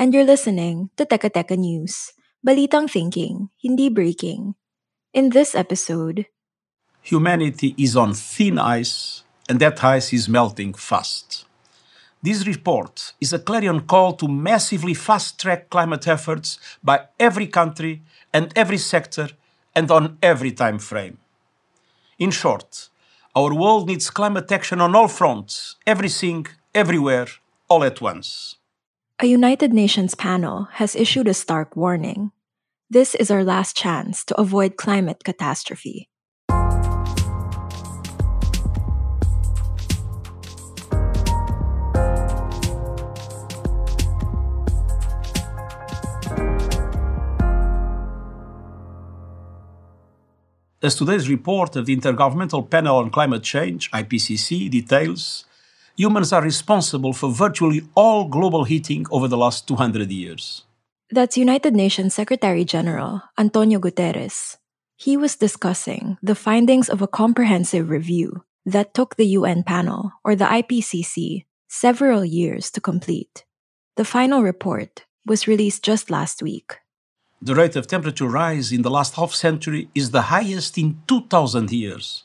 and you're listening to Teka Teka News. Balitang thinking, hindi breaking. In this episode, humanity is on thin ice, and that ice is melting fast. This report is a clarion call to massively fast track climate efforts by every country and every sector and on every time frame. In short, our world needs climate action on all fronts, everything, everywhere, all at once. A United Nations panel has issued a stark warning. This is our last chance to avoid climate catastrophe. As today's report of the Intergovernmental Panel on Climate Change, IPCC, details, humans are responsible for virtually all global heating over the last 200 years. That's United Nations Secretary General Antonio Guterres. He was discussing the findings of a comprehensive review that took the UN panel, or the IPCC, several years to complete. The final report was released just last week. The rate of temperature rise in the last half century is the highest in 2000 years.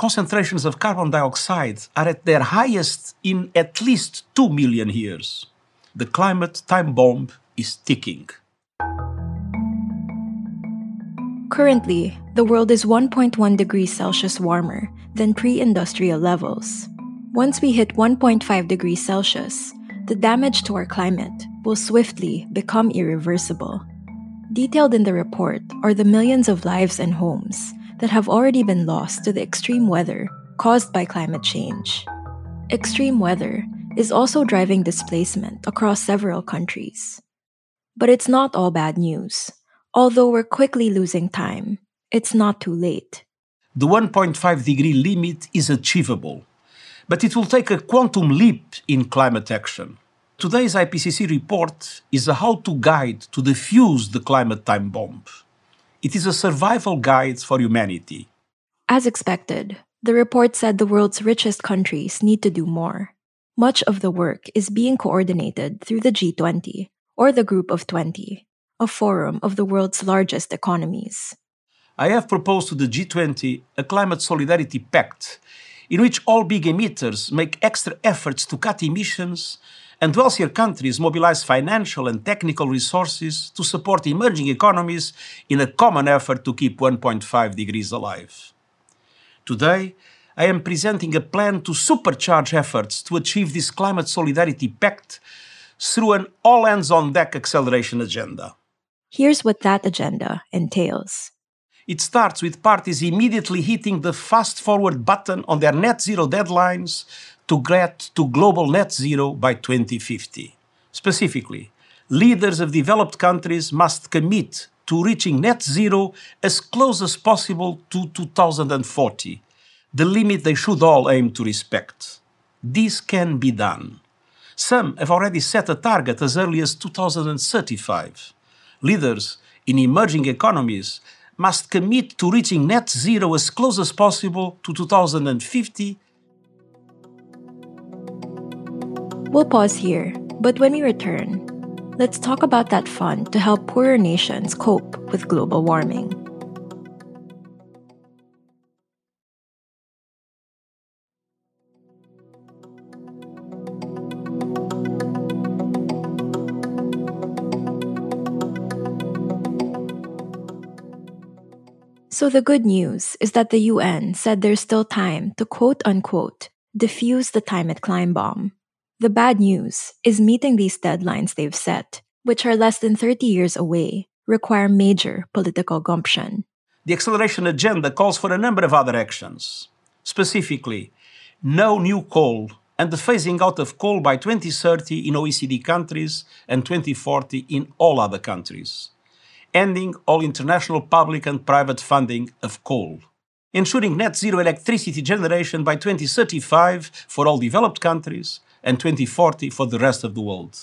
Concentrations of carbon dioxide are at their highest in at least 2 million years. The climate time bomb is ticking. Currently, the world is 1.1 degrees Celsius warmer than pre industrial levels. Once we hit 1.5 degrees Celsius, the damage to our climate will swiftly become irreversible. Detailed in the report are the millions of lives and homes that have already been lost to the extreme weather caused by climate change. Extreme weather is also driving displacement across several countries. But it's not all bad news. Although we're quickly losing time, it's not too late. The 1.5 degree limit is achievable, but it will take a quantum leap in climate action. Today's IPCC report is a how to guide to defuse the climate time bomb. It is a survival guide for humanity. As expected, the report said the world's richest countries need to do more. Much of the work is being coordinated through the G20, or the Group of 20, a forum of the world's largest economies. I have proposed to the G20 a climate solidarity pact in which all big emitters make extra efforts to cut emissions and wealthier countries mobilize financial and technical resources to support emerging economies in a common effort to keep 1.5 degrees alive. Today, I am presenting a plan to supercharge efforts to achieve this climate solidarity pact through an all hands on deck acceleration agenda. Here's what that agenda entails. It starts with parties immediately hitting the fast forward button on their net zero deadlines to get to global net zero by 2050. Specifically, leaders of developed countries must commit to reaching net zero as close as possible to 2040, the limit they should all aim to respect. This can be done. Some have already set a target as early as 2035. Leaders in emerging economies must commit to reaching net zero as close as possible to 2050 We'll pause here, but when we return, let's talk about that fund to help poorer nations cope with global warming. So, the good news is that the UN said there's still time to quote unquote diffuse the climate climb bomb the bad news is meeting these deadlines they've set, which are less than 30 years away, require major political gumption. The acceleration agenda calls for a number of other actions. Specifically, no new coal and the phasing out of coal by 2030 in OECD countries and 2040 in all other countries. Ending all international public and private funding of coal. Ensuring net zero electricity generation by 2035 for all developed countries and 2040 for the rest of the world.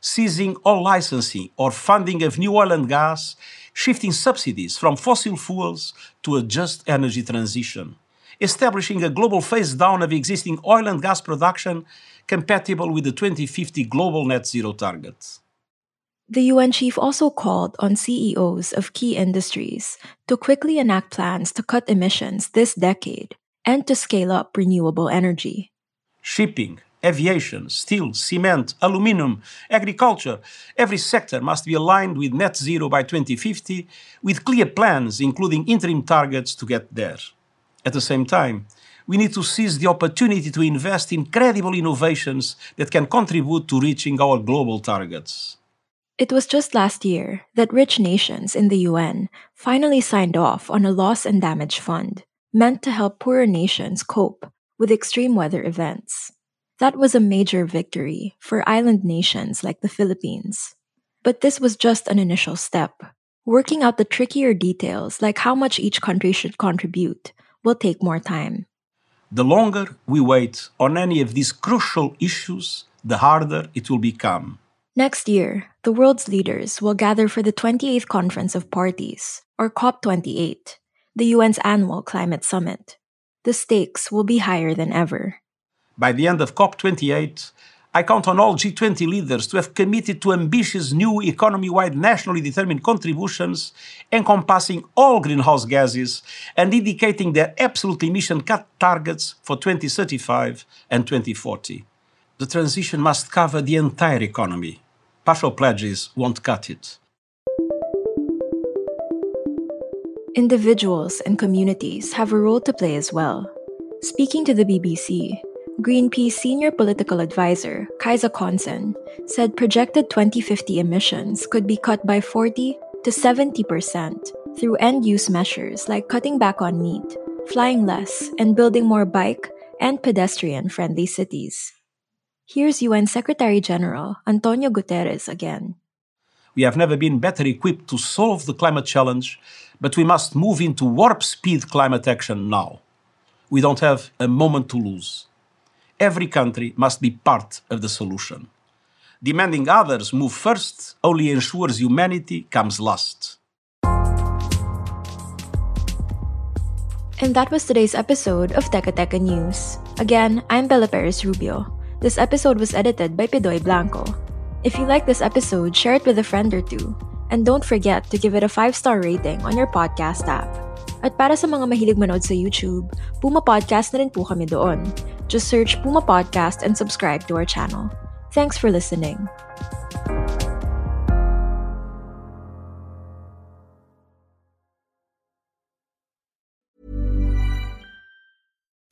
Seizing all licensing or funding of new oil and gas, shifting subsidies from fossil fuels to a just energy transition. Establishing a global phase down of existing oil and gas production compatible with the 2050 global net zero target. The UN chief also called on CEOs of key industries to quickly enact plans to cut emissions this decade and to scale up renewable energy. Shipping, aviation, steel, cement, aluminum, agriculture, every sector must be aligned with net zero by 2050 with clear plans, including interim targets to get there. At the same time, we need to seize the opportunity to invest in credible innovations that can contribute to reaching our global targets. It was just last year that rich nations in the UN finally signed off on a loss and damage fund meant to help poorer nations cope with extreme weather events. That was a major victory for island nations like the Philippines. But this was just an initial step. Working out the trickier details, like how much each country should contribute, will take more time. The longer we wait on any of these crucial issues, the harder it will become. Next year, the world's leaders will gather for the 28th Conference of Parties, or COP28, the UN's annual climate summit. The stakes will be higher than ever. By the end of COP28, I count on all G20 leaders to have committed to ambitious new economy wide nationally determined contributions encompassing all greenhouse gases and indicating their absolute emission cut targets for 2035 and 2040. The transition must cover the entire economy. Partial pledges won't cut it. Individuals and communities have a role to play as well. Speaking to the BBC, Greenpeace senior political advisor, Kaisa Kosonen, said projected 2050 emissions could be cut by 40 to 70% through end use measures like cutting back on meat, flying less, and building more bike and pedestrian friendly cities. Here's UN Secretary General Antonio Guterres again. We have never been better equipped to solve the climate challenge, but we must move into warp speed climate action now. We don't have a moment to lose every country must be part of the solution. Demanding others move first only ensures humanity comes last. And that was today's episode of Teka News. Again, I'm Bella Perez Rubio. This episode was edited by Pidoy Blanco. If you like this episode, share it with a friend or two. And don't forget to give it a 5-star rating on your podcast app. At para sa mga mahilig manood sa YouTube, Puma Podcast na rin po kami doon. Just search Puma Podcast and subscribe to our channel. Thanks for listening.